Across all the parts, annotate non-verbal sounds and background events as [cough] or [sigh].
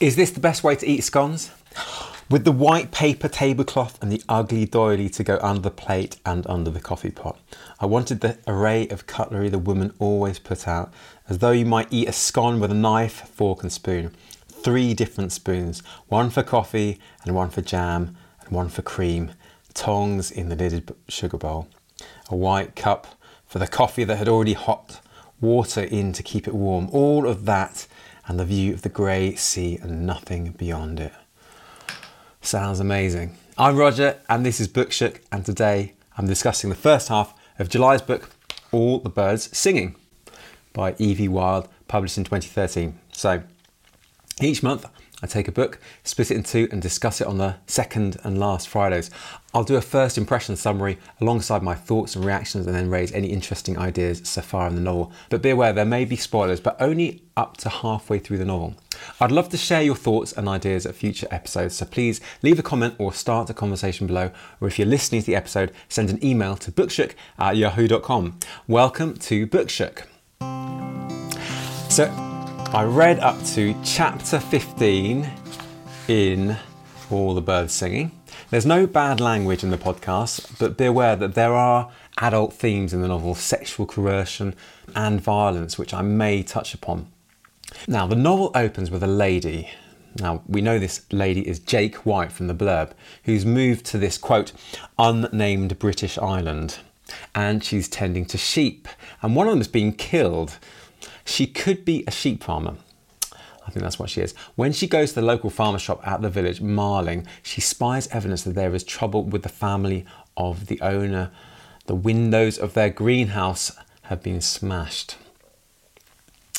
Is this the best way to eat scones? With the white paper tablecloth and the ugly doily to go under the plate and under the coffee pot. I wanted the array of cutlery the woman always put out, as though you might eat a scone with a knife, fork, and spoon. Three different spoons one for coffee, and one for jam, and one for cream. Tongs in the lidded sugar bowl. A white cup for the coffee that had already hot water in to keep it warm. All of that, and the view of the grey sea and nothing beyond it. Sounds amazing. I'm Roger, and this is Bookshook, and today I'm discussing the first half of July's book, All the Birds Singing, by Evie Wyld, published in 2013. So, each month I take a book, split it in two, and discuss it on the second and last Fridays. I'll do a first impression summary alongside my thoughts and reactions and then raise any interesting ideas so far in the novel. But be aware there may be spoilers, but only up to halfway through the novel. I'd love to share your thoughts and ideas at future episodes, so please leave a comment or start a conversation below. Or if you're listening to the episode, send an email to bookshook at yahoo.com. Welcome to Bookshook. So, I read up to chapter 15 in All the Birds Singing. There's no bad language in the podcast, but be aware that there are adult themes in the novel sexual coercion and violence, which I may touch upon. Now, the novel opens with a lady. Now, we know this lady is Jake White from the blurb, who's moved to this quote, unnamed British island, and she's tending to sheep, and one of them is being killed she could be a sheep farmer. I think that's what she is. When she goes to the local farmer shop at the village, Marling, she spies evidence that there is trouble with the family of the owner. The windows of their greenhouse have been smashed.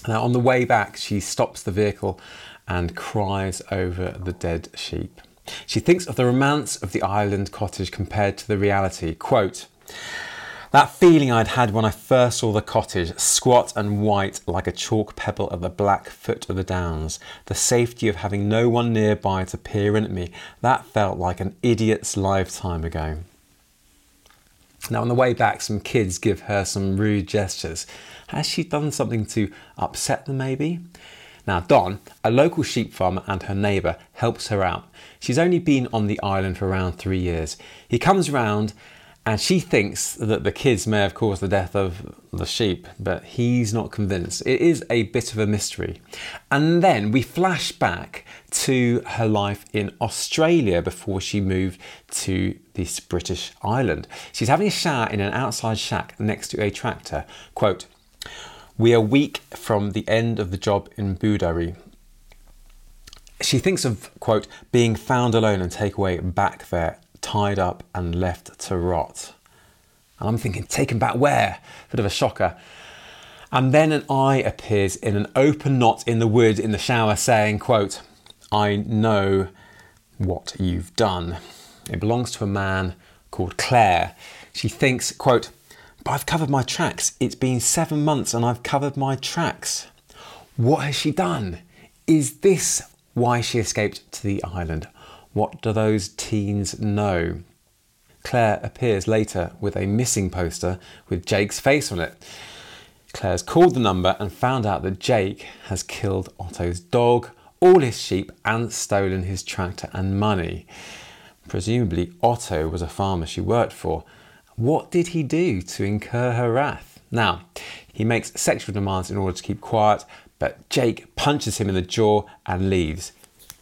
Now, on the way back, she stops the vehicle and cries over the dead sheep. She thinks of the romance of the island cottage compared to the reality. Quote, that feeling I'd had when I first saw the cottage, squat and white like a chalk pebble at the black foot of the downs, the safety of having no one nearby to peer in at me, that felt like an idiot's lifetime ago. Now, on the way back, some kids give her some rude gestures. Has she done something to upset them, maybe? Now, Don, a local sheep farmer and her neighbour, helps her out. She's only been on the island for around three years. He comes round and she thinks that the kids may have caused the death of the sheep, but he's not convinced. It is a bit of a mystery. And then we flash back to her life in Australia before she moved to this British island. She's having a shower in an outside shack next to a tractor. Quote, We are weak from the end of the job in Boodary. She thinks of, quote, being found alone and take away back there tied up and left to rot. And I'm thinking, taken back where? Bit of a shocker. And then an eye appears in an open knot in the wood in the shower saying, quote, I know what you've done. It belongs to a man called Claire. She thinks, quote, but I've covered my tracks. It's been seven months and I've covered my tracks. What has she done? Is this why she escaped to the island? What do those teens know? Claire appears later with a missing poster with Jake's face on it. Claire's called the number and found out that Jake has killed Otto's dog, all his sheep, and stolen his tractor and money. Presumably, Otto was a farmer she worked for. What did he do to incur her wrath? Now, he makes sexual demands in order to keep quiet, but Jake punches him in the jaw and leaves.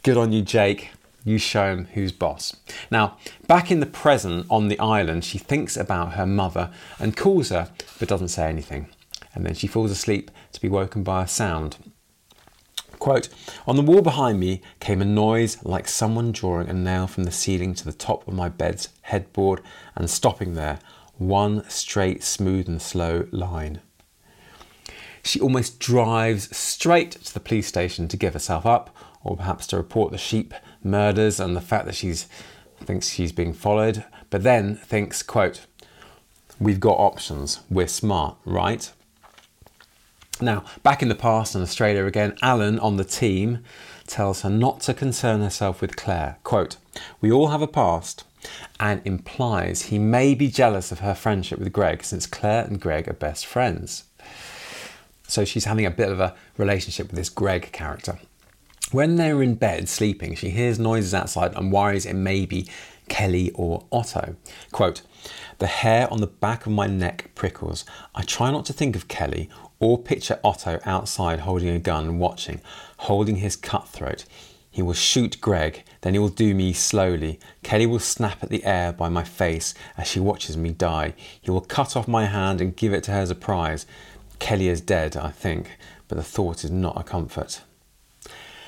Good on you, Jake you show him who's boss. Now, back in the present on the island, she thinks about her mother and calls her, but doesn't say anything. And then she falls asleep to be woken by a sound. Quote, on the wall behind me came a noise like someone drawing a nail from the ceiling to the top of my bed's headboard and stopping there, one straight, smooth, and slow line. She almost drives straight to the police station to give herself up, or perhaps to report the sheep murders and the fact that she's thinks she's being followed, but then thinks, quote, we've got options, we're smart, right? Now, back in the past in Australia again, Alan on the team tells her not to concern herself with Claire. Quote, We all have a past, and implies he may be jealous of her friendship with Greg since Claire and Greg are best friends. So she's having a bit of a relationship with this Greg character. When they're in bed sleeping, she hears noises outside and worries it may be Kelly or Otto. Quote, the hair on the back of my neck prickles. I try not to think of Kelly or picture Otto outside holding a gun and watching, holding his cutthroat. He will shoot Greg, then he will do me slowly. Kelly will snap at the air by my face as she watches me die. He will cut off my hand and give it to her as a prize. Kelly is dead, I think, but the thought is not a comfort.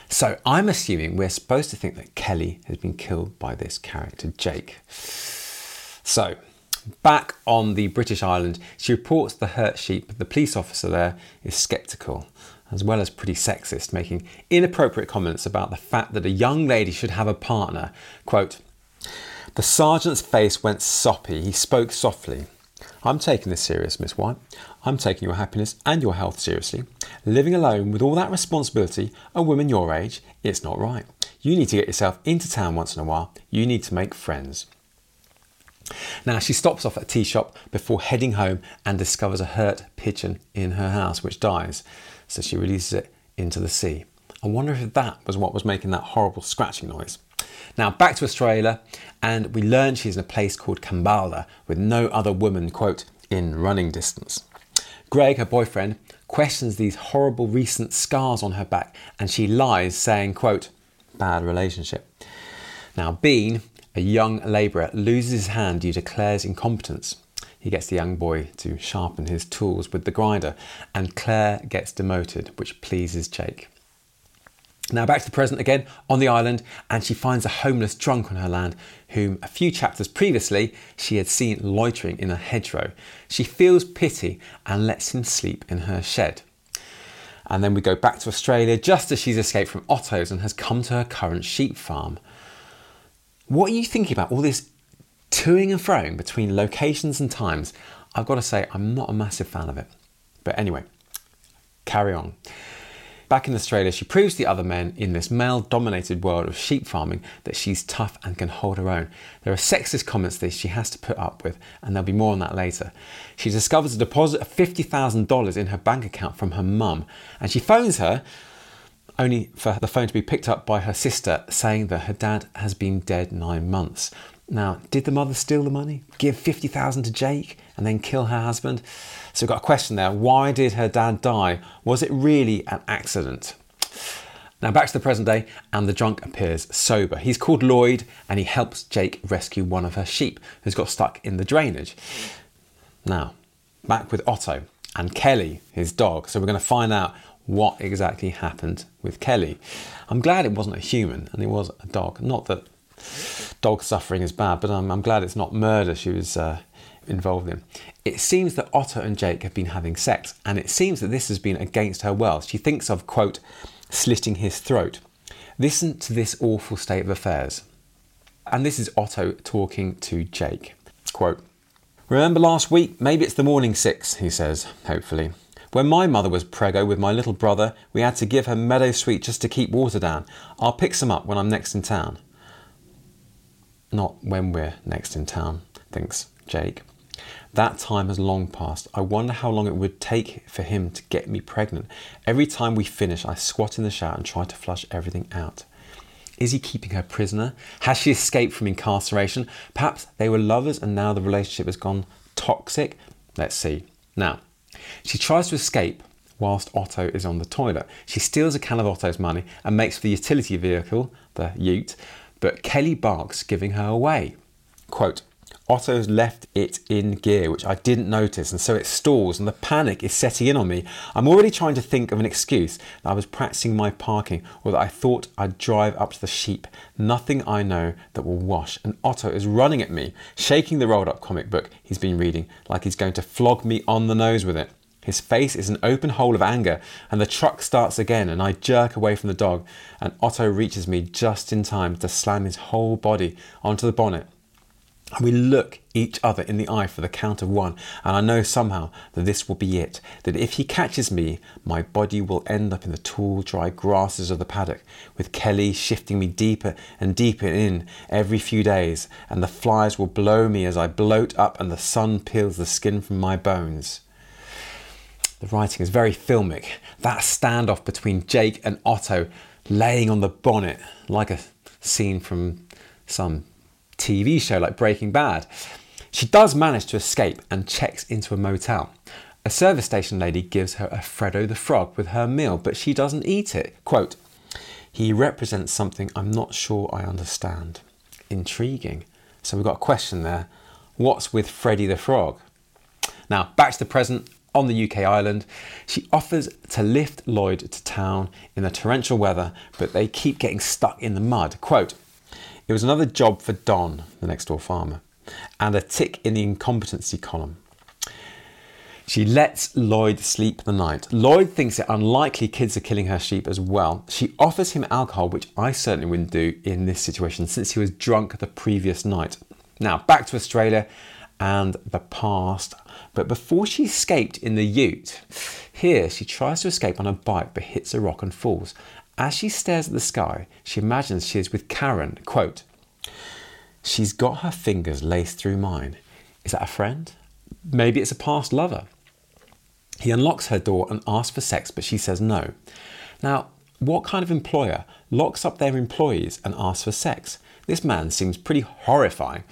So I'm assuming we're supposed to think that Kelly has been killed by this character, Jake. So, back on the British island, she reports the hurt sheep, but the police officer there is sceptical as well as pretty sexist, making inappropriate comments about the fact that a young lady should have a partner. Quote, the sergeant's face went soppy. He spoke softly. I'm taking this serious, Miss White. I'm taking your happiness and your health seriously. Living alone with all that responsibility, a woman your age, it's not right. You need to get yourself into town once in a while. You need to make friends. Now, she stops off at a tea shop before heading home and discovers a hurt pigeon in her house, which dies so she releases it into the sea. I wonder if that was what was making that horrible scratching noise. Now back to Australia, and we learn she's in a place called Kambalda with no other woman, quote, in running distance. Greg, her boyfriend, questions these horrible recent scars on her back, and she lies, saying, quote, bad relationship. Now, Bean, a young labourer, loses his hand due to Claire's incompetence he gets the young boy to sharpen his tools with the grinder, and Claire gets demoted, which pleases Jake. Now back to the present again on the island, and she finds a homeless drunk on her land, whom a few chapters previously she had seen loitering in a hedgerow. She feels pity and lets him sleep in her shed. And then we go back to Australia just as she's escaped from Otto's and has come to her current sheep farm. What are you thinking about all this toing and froing between locations and times, I've got to say I'm not a massive fan of it. But anyway, carry on. Back in Australia, she proves to the other men in this male dominated world of sheep farming that she's tough and can hold her own. There are sexist comments that she has to put up with, and there'll be more on that later. She discovers a deposit of $50,000 in her bank account from her mum, and she phones her only for the phone to be picked up by her sister saying that her dad has been dead nine months. Now, did the mother steal the money, give 50,000 to Jake, and then kill her husband? So we've got a question there. Why did her dad die? Was it really an accident? Now back to the present day, and the drunk appears sober. He's called Lloyd, and he helps Jake rescue one of her sheep who's got stuck in the drainage. Now, back with Otto and Kelly, his dog. So we're going to find out what exactly happened with Kelly. I'm glad it wasn't a human and it was a dog. Not that dog suffering is bad, but I'm, I'm glad it's not murder she was uh, involved in. It seems that Otto and Jake have been having sex, and it seems that this has been against her will. She thinks of, quote, slitting his throat. Listen to this awful state of affairs. And this is Otto talking to Jake. Quote, Remember last week? Maybe it's the morning six, he says, hopefully. When my mother was preggo with my little brother, we had to give her meadow sweet just to keep water down. I'll pick some up when I'm next in town. Not when we're next in town, thinks Jake. That time has long passed. I wonder how long it would take for him to get me pregnant. Every time we finish, I squat in the shower and try to flush everything out. Is he keeping her prisoner? Has she escaped from incarceration? Perhaps they were lovers and now the relationship has gone toxic? Let's see. Now, she tries to escape whilst Otto is on the toilet. She steals a can of Otto's money and makes for the utility vehicle, the ute, but Kelly barks, giving her away. Quote, Otto's left it in gear, which I didn't notice, and so it stalls, and the panic is setting in on me. I'm already trying to think of an excuse that I was practicing my parking, or that I thought I'd drive up to the sheep. Nothing I know that will wash. And Otto is running at me, shaking the rolled up comic book he's been reading, like he's going to flog me on the nose with it. His face is an open hole of anger, and the truck starts again, and I jerk away from the dog, and Otto reaches me just in time to slam his whole body onto the bonnet. And we look each other in the eye for the count of one, and I know somehow that this will be it. That if he catches me, my body will end up in the tall, dry grasses of the paddock, with Kelly shifting me deeper and deeper in every few days, and the flies will blow me as I bloat up, and the sun peels the skin from my bones. The writing is very filmic. That standoff between Jake and Otto laying on the bonnet like a scene from some TV show like Breaking Bad. She does manage to escape and checks into a motel. A service station lady gives her a Freddo the Frog with her meal, but she doesn't eat it. Quote, he represents something I'm not sure I understand. Intriguing. So we've got a question there. What's with Freddy the Frog? Now, back to the present. On the UK island, she offers to lift Lloyd to town in the torrential weather, but they keep getting stuck in the mud. Quote, it was another job for Don, the next door farmer, and a tick in the incompetency column. She lets Lloyd sleep the night. Lloyd thinks it unlikely kids are killing her sheep as well. She offers him alcohol, which I certainly wouldn't do in this situation since he was drunk the previous night. Now, back to Australia and the past. But before she escaped in the ute, here she tries to escape on a bike but hits a rock and falls. As she stares at the sky, she imagines she is with Karen. Quote, She's got her fingers laced through mine. Is that a friend? Maybe it's a past lover. He unlocks her door and asks for sex, but she says no. Now, what kind of employer locks up their employees and asks for sex? This man seems pretty horrifying.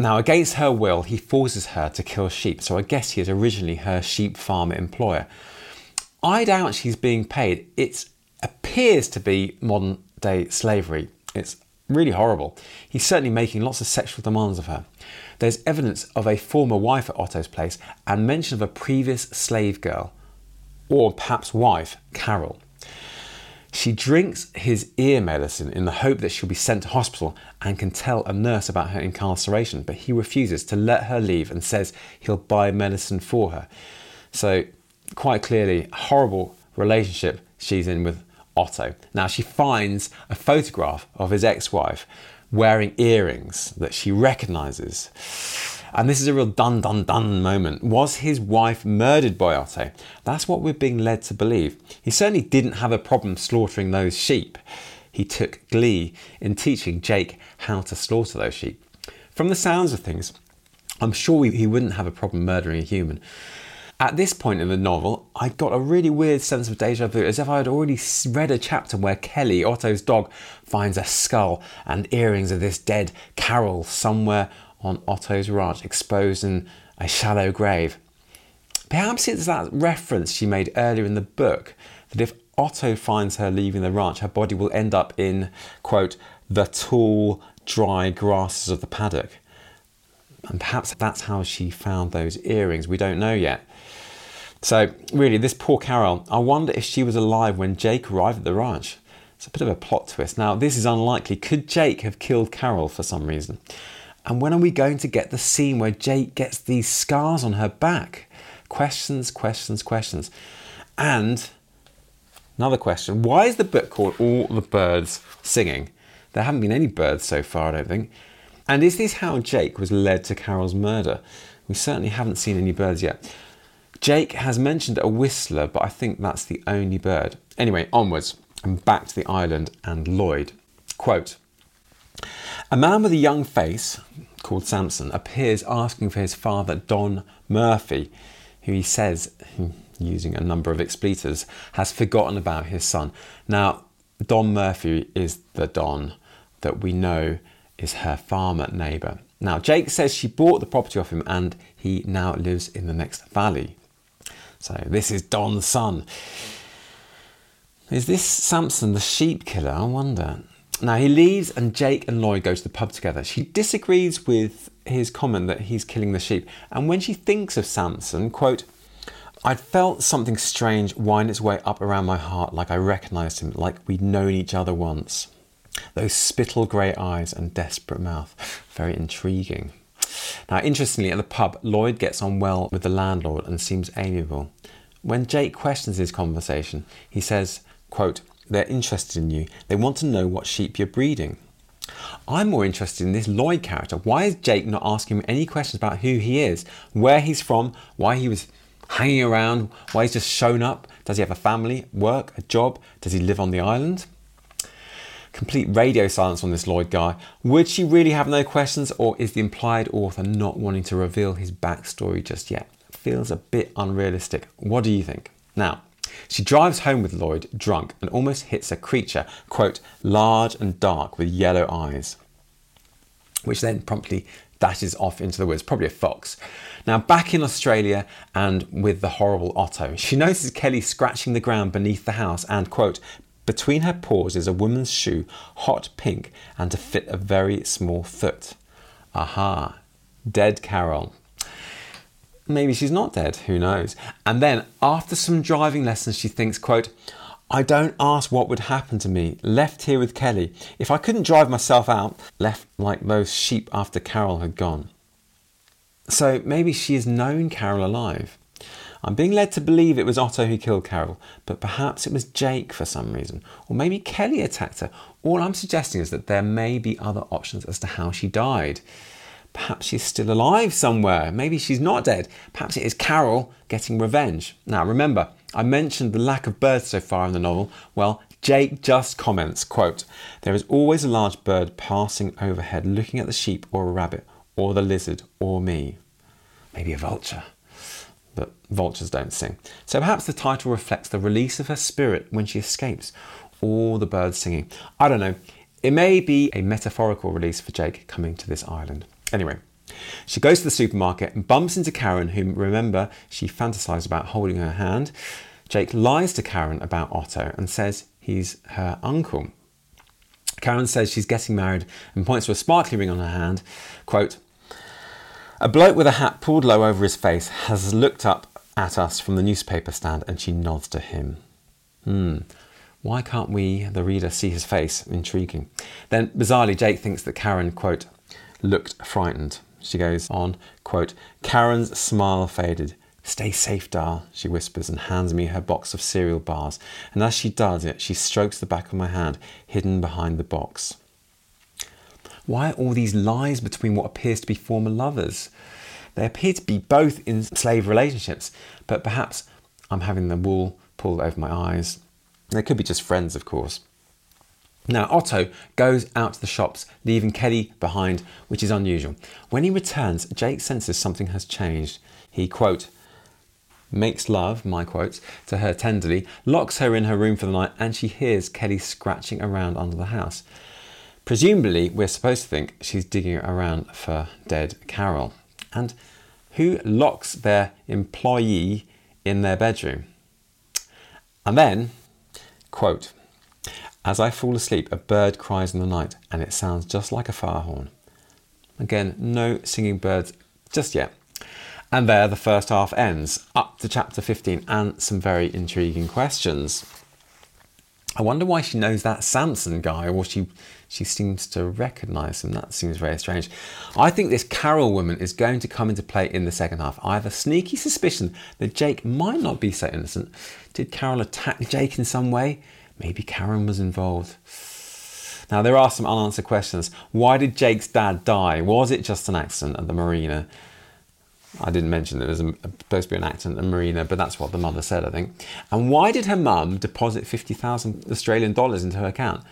Now, against her will, he forces her to kill sheep, so I guess he is originally her sheep farmer employer. I doubt she's being paid. It appears to be modern day slavery. It's really horrible. He's certainly making lots of sexual demands of her. There's evidence of a former wife at Otto's place and mention of a previous slave girl, or perhaps wife, Carol. She drinks his ear medicine in the hope that she'll be sent to hospital and can tell a nurse about her incarceration, but he refuses to let her leave and says he'll buy medicine for her. So, quite clearly, horrible relationship she's in with Otto. Now, she finds a photograph of his ex wife wearing earrings that she recognizes. And this is a real dun dun dun moment. Was his wife murdered by Otto? That's what we're being led to believe. He certainly didn't have a problem slaughtering those sheep. He took glee in teaching Jake how to slaughter those sheep. From the sounds of things, I'm sure he wouldn't have a problem murdering a human. At this point in the novel, I got a really weird sense of deja vu, as if I had already read a chapter where Kelly, Otto's dog, finds a skull and earrings of this dead Carol somewhere on Otto's ranch, exposed in a shallow grave. Perhaps it's that reference she made earlier in the book that if Otto finds her leaving the ranch, her body will end up in, quote, the tall, dry grasses of the paddock. And perhaps that's how she found those earrings. We don't know yet. So, really, this poor Carol, I wonder if she was alive when Jake arrived at the ranch. It's a bit of a plot twist. Now, this is unlikely. Could Jake have killed Carol for some reason? And when are we going to get the scene where Jake gets these scars on her back? Questions, questions, questions. And another question why is the book called All the Birds Singing? There haven't been any birds so far, I don't think. And is this how Jake was led to Carol's murder? We certainly haven't seen any birds yet. Jake has mentioned a whistler, but I think that's the only bird. Anyway, onwards and back to the island and Lloyd. Quote a man with a young face, called Samson, appears asking for his father, Don Murphy, who he says, [laughs] using a number of expletives, has forgotten about his son. Now, Don Murphy is the Don that we know is her farmer neighbour. Now, Jake says she bought the property off him and he now lives in the next valley. So, this is Don's son. Is this Samson the sheep killer? I wonder. Now he leaves, and Jake and Lloyd go to the pub together. She disagrees with his comment that he's killing the sheep, and when she thinks of Samson, quote, I'd felt something strange wind its way up around my heart, like I recognised him, like we'd known each other once. Those spittle grey eyes and desperate mouth, [laughs] very intriguing. Now, interestingly, at the pub, Lloyd gets on well with the landlord and seems amiable. When Jake questions his conversation, he says, quote, they're interested in you. They want to know what sheep you're breeding. I'm more interested in this Lloyd character. Why is Jake not asking him any questions about who he is, where he's from, why he was hanging around, why he's just shown up? Does he have a family, work, a job? Does he live on the island? Complete radio silence on this Lloyd guy. Would she really have no questions, or is the implied author not wanting to reveal his backstory just yet? Feels a bit unrealistic. What do you think? Now, She drives home with Lloyd, drunk, and almost hits a creature, quote, large and dark with yellow eyes, which then promptly dashes off into the woods, probably a fox. Now, back in Australia and with the horrible Otto, she notices Kelly scratching the ground beneath the house and, quote, between her paws is a woman's shoe, hot pink, and to fit a very small foot. Aha, dead Carol. Maybe she's not dead, who knows? And then, after some driving lessons, she thinks, quote, I don't ask what would happen to me, left here with Kelly. If I couldn't drive myself out, left like those sheep after Carol had gone. So maybe she has known Carol alive. I'm being led to believe it was Otto who killed Carol, but perhaps it was Jake for some reason, or maybe Kelly attacked her. All I'm suggesting is that there may be other options as to how she died. Perhaps she's still alive somewhere. Maybe she's not dead. Perhaps it is Carol getting revenge. Now, remember, I mentioned the lack of birds so far in the novel. Well, Jake just comments, quote, There is always a large bird passing overhead looking at the sheep or a rabbit or the lizard or me. Maybe a vulture but vultures don't sing. So perhaps the title reflects the release of her spirit when she escapes, or the birds singing. I don't know. It may be a metaphorical release for Jake coming to this island. Anyway, she goes to the supermarket and bumps into Karen, whom remember she fantasized about holding her hand. Jake lies to Karen about Otto and says he's her uncle. Karen says she's getting married and points to a sparkly ring on her hand. Quote, a bloke with a hat pulled low over his face has looked up at us from the newspaper stand and she nods to him. Hmm. Why can't we, the reader, see his face? Intriguing. Then, bizarrely, Jake thinks that Karen, quote, looked frightened. She goes on, quote, Karen's smile faded. Stay safe, Dar, she whispers and hands me her box of cereal bars. And as she does it, she strokes the back of my hand, hidden behind the box. Why all these lies between what appears to be former lovers? They appear to be both in slave relationships, but perhaps I'm having the wool pulled over my eyes. They could be just friends, of course. Now, Otto goes out to the shops, leaving Kelly behind, which is unusual. When he returns, Jake senses something has changed. He, quote, makes love, my quotes, to her tenderly, locks her in her room for the night, and she hears Kelly scratching around under the house. Presumably, we're supposed to think she's digging around for dead Carol. And who locks their employee in their bedroom? And then, quote, as I fall asleep, a bird cries in the night and it sounds just like a fire horn. Again, no singing birds just yet. And there the first half ends, up to chapter 15 and some very intriguing questions. I wonder why she knows that Samson guy, or she she seems to recognise him. That seems very strange. I think this Carol woman is going to come into play in the second half. I have a sneaky suspicion that Jake might not be so innocent. Did Carol attack Jake in some way? Maybe Karen was involved. Now, there are some unanswered questions. Why did Jake's dad die? Was it just an accident at the marina? I didn't mention that it was supposed to be an accident at the marina, but that's what the mother said, I think. And why did her mum deposit 50,000 Australian dollars into her account?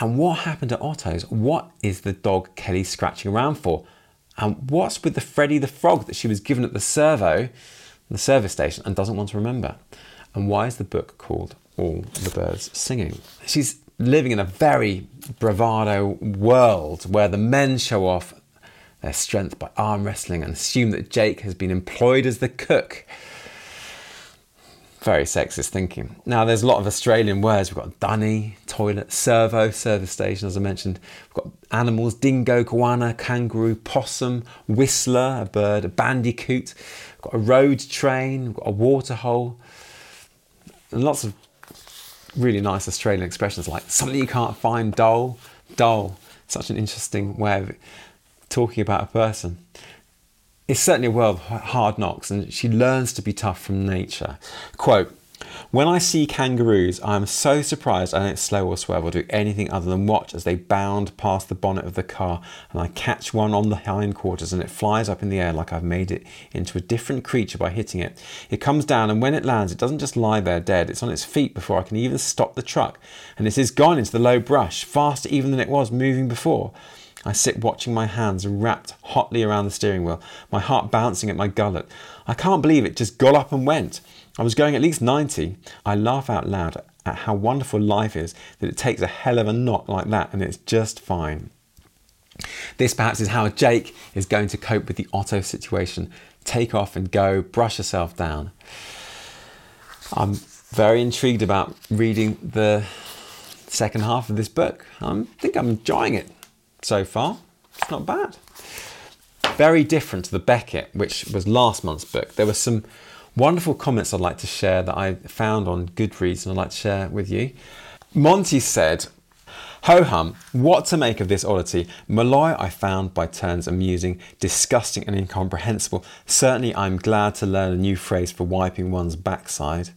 And what happened to Otto's? What is the dog Kelly scratching around for? And what's with the Freddy the Frog that she was given at the servo, the service station, and doesn't want to remember? And why is the book called All the Birds Singing? She's living in a very bravado world where the men show off their strength by arm wrestling and assume that Jake has been employed as the cook very sexist thinking. Now, there's a lot of Australian words. We've got dunny, toilet, servo, service station, as I mentioned. We've got animals dingo, goanna, kangaroo, possum, whistler, a bird, a bandicoot. We've got a road train, we've got a waterhole. Lots of really nice Australian expressions like something you can't find, dull, dull. Such an interesting way of talking about a person it's certainly a world of hard knocks, and she learns to be tough from nature. Quote, when I see kangaroos, I am so surprised I don't slow or swerve or do anything other than watch as they bound past the bonnet of the car and I catch one on the hindquarters and it flies up in the air like I've made it into a different creature by hitting it. It comes down and when it lands, it doesn't just lie there dead, it's on its feet before I can even stop the truck and it is gone into the low brush, faster even than it was moving before. I sit watching my hands wrapped hotly around the steering wheel, my heart bouncing at my gullet. I can't believe it just got up and went. I was going at least 90. I laugh out loud at how wonderful life is that it takes a hell of a knot like that and it's just fine. This perhaps is how Jake is going to cope with the Otto situation. Take off and go, brush yourself down. I'm very intrigued about reading the second half of this book. I think I'm enjoying it so far. It's not bad. Very different to the Beckett, which was last month's book. There were some wonderful comments I'd like to share that I found on Goodreads and I'd like to share with you. Monty said, Ho hum, what to make of this oddity? Molloy I found by turns amusing, disgusting, and incomprehensible. Certainly, I'm glad to learn a new phrase for wiping one's backside.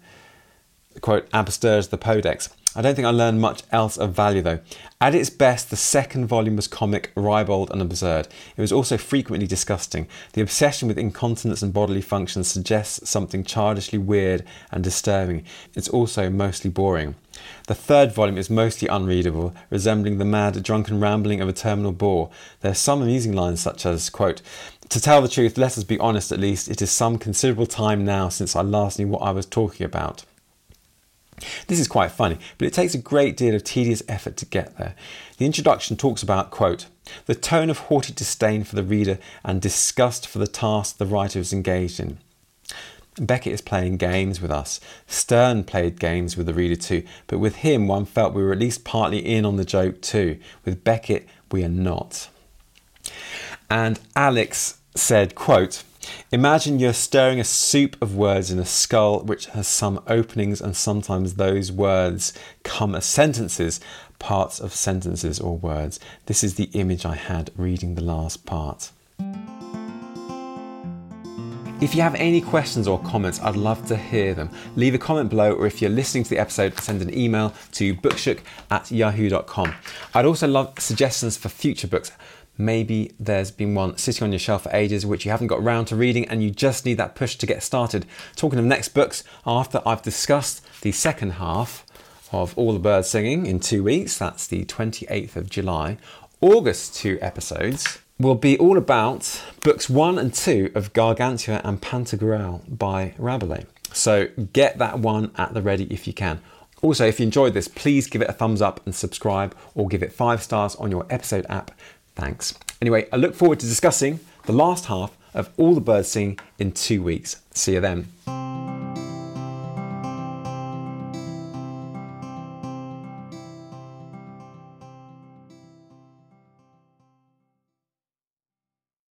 Quote, absters the podex. I don't think I learned much else of value though. At its best, the second volume was comic, ribald, and absurd. It was also frequently disgusting. The obsession with incontinence and bodily functions suggests something childishly weird and disturbing. It's also mostly boring. The third volume is mostly unreadable, resembling the mad, drunken rambling of a terminal bore. There are some amusing lines such as, quote, to tell the truth, let us be honest at least, it is some considerable time now since I last knew what I was talking about. This is quite funny, but it takes a great deal of tedious effort to get there. The introduction talks about, quote, the tone of haughty disdain for the reader and disgust for the task the writer is engaged in. Beckett is playing games with us. Sterne played games with the reader too, but with him one felt we were at least partly in on the joke too. With Beckett, we are not. And Alex said, quote, Imagine you're stirring a soup of words in a skull which has some openings, and sometimes those words come as sentences, parts of sentences or words. This is the image I had reading the last part. If you have any questions or comments, I'd love to hear them. Leave a comment below, or if you're listening to the episode, send an email to bookshook at yahoo.com. I'd also love suggestions for future books. Maybe there's been one sitting on your shelf for ages which you haven't got around to reading and you just need that push to get started. Talking of next books, after I've discussed the second half of All the Birds Singing in two weeks, that's the 28th of July, August two episodes will be all about books one and two of Gargantua and Pantagruel by Rabelais. So get that one at the ready if you can. Also, if you enjoyed this, please give it a thumbs up and subscribe or give it five stars on your episode app. Thanks. Anyway, I look forward to discussing the last half of all the bird singing in two weeks. See you then.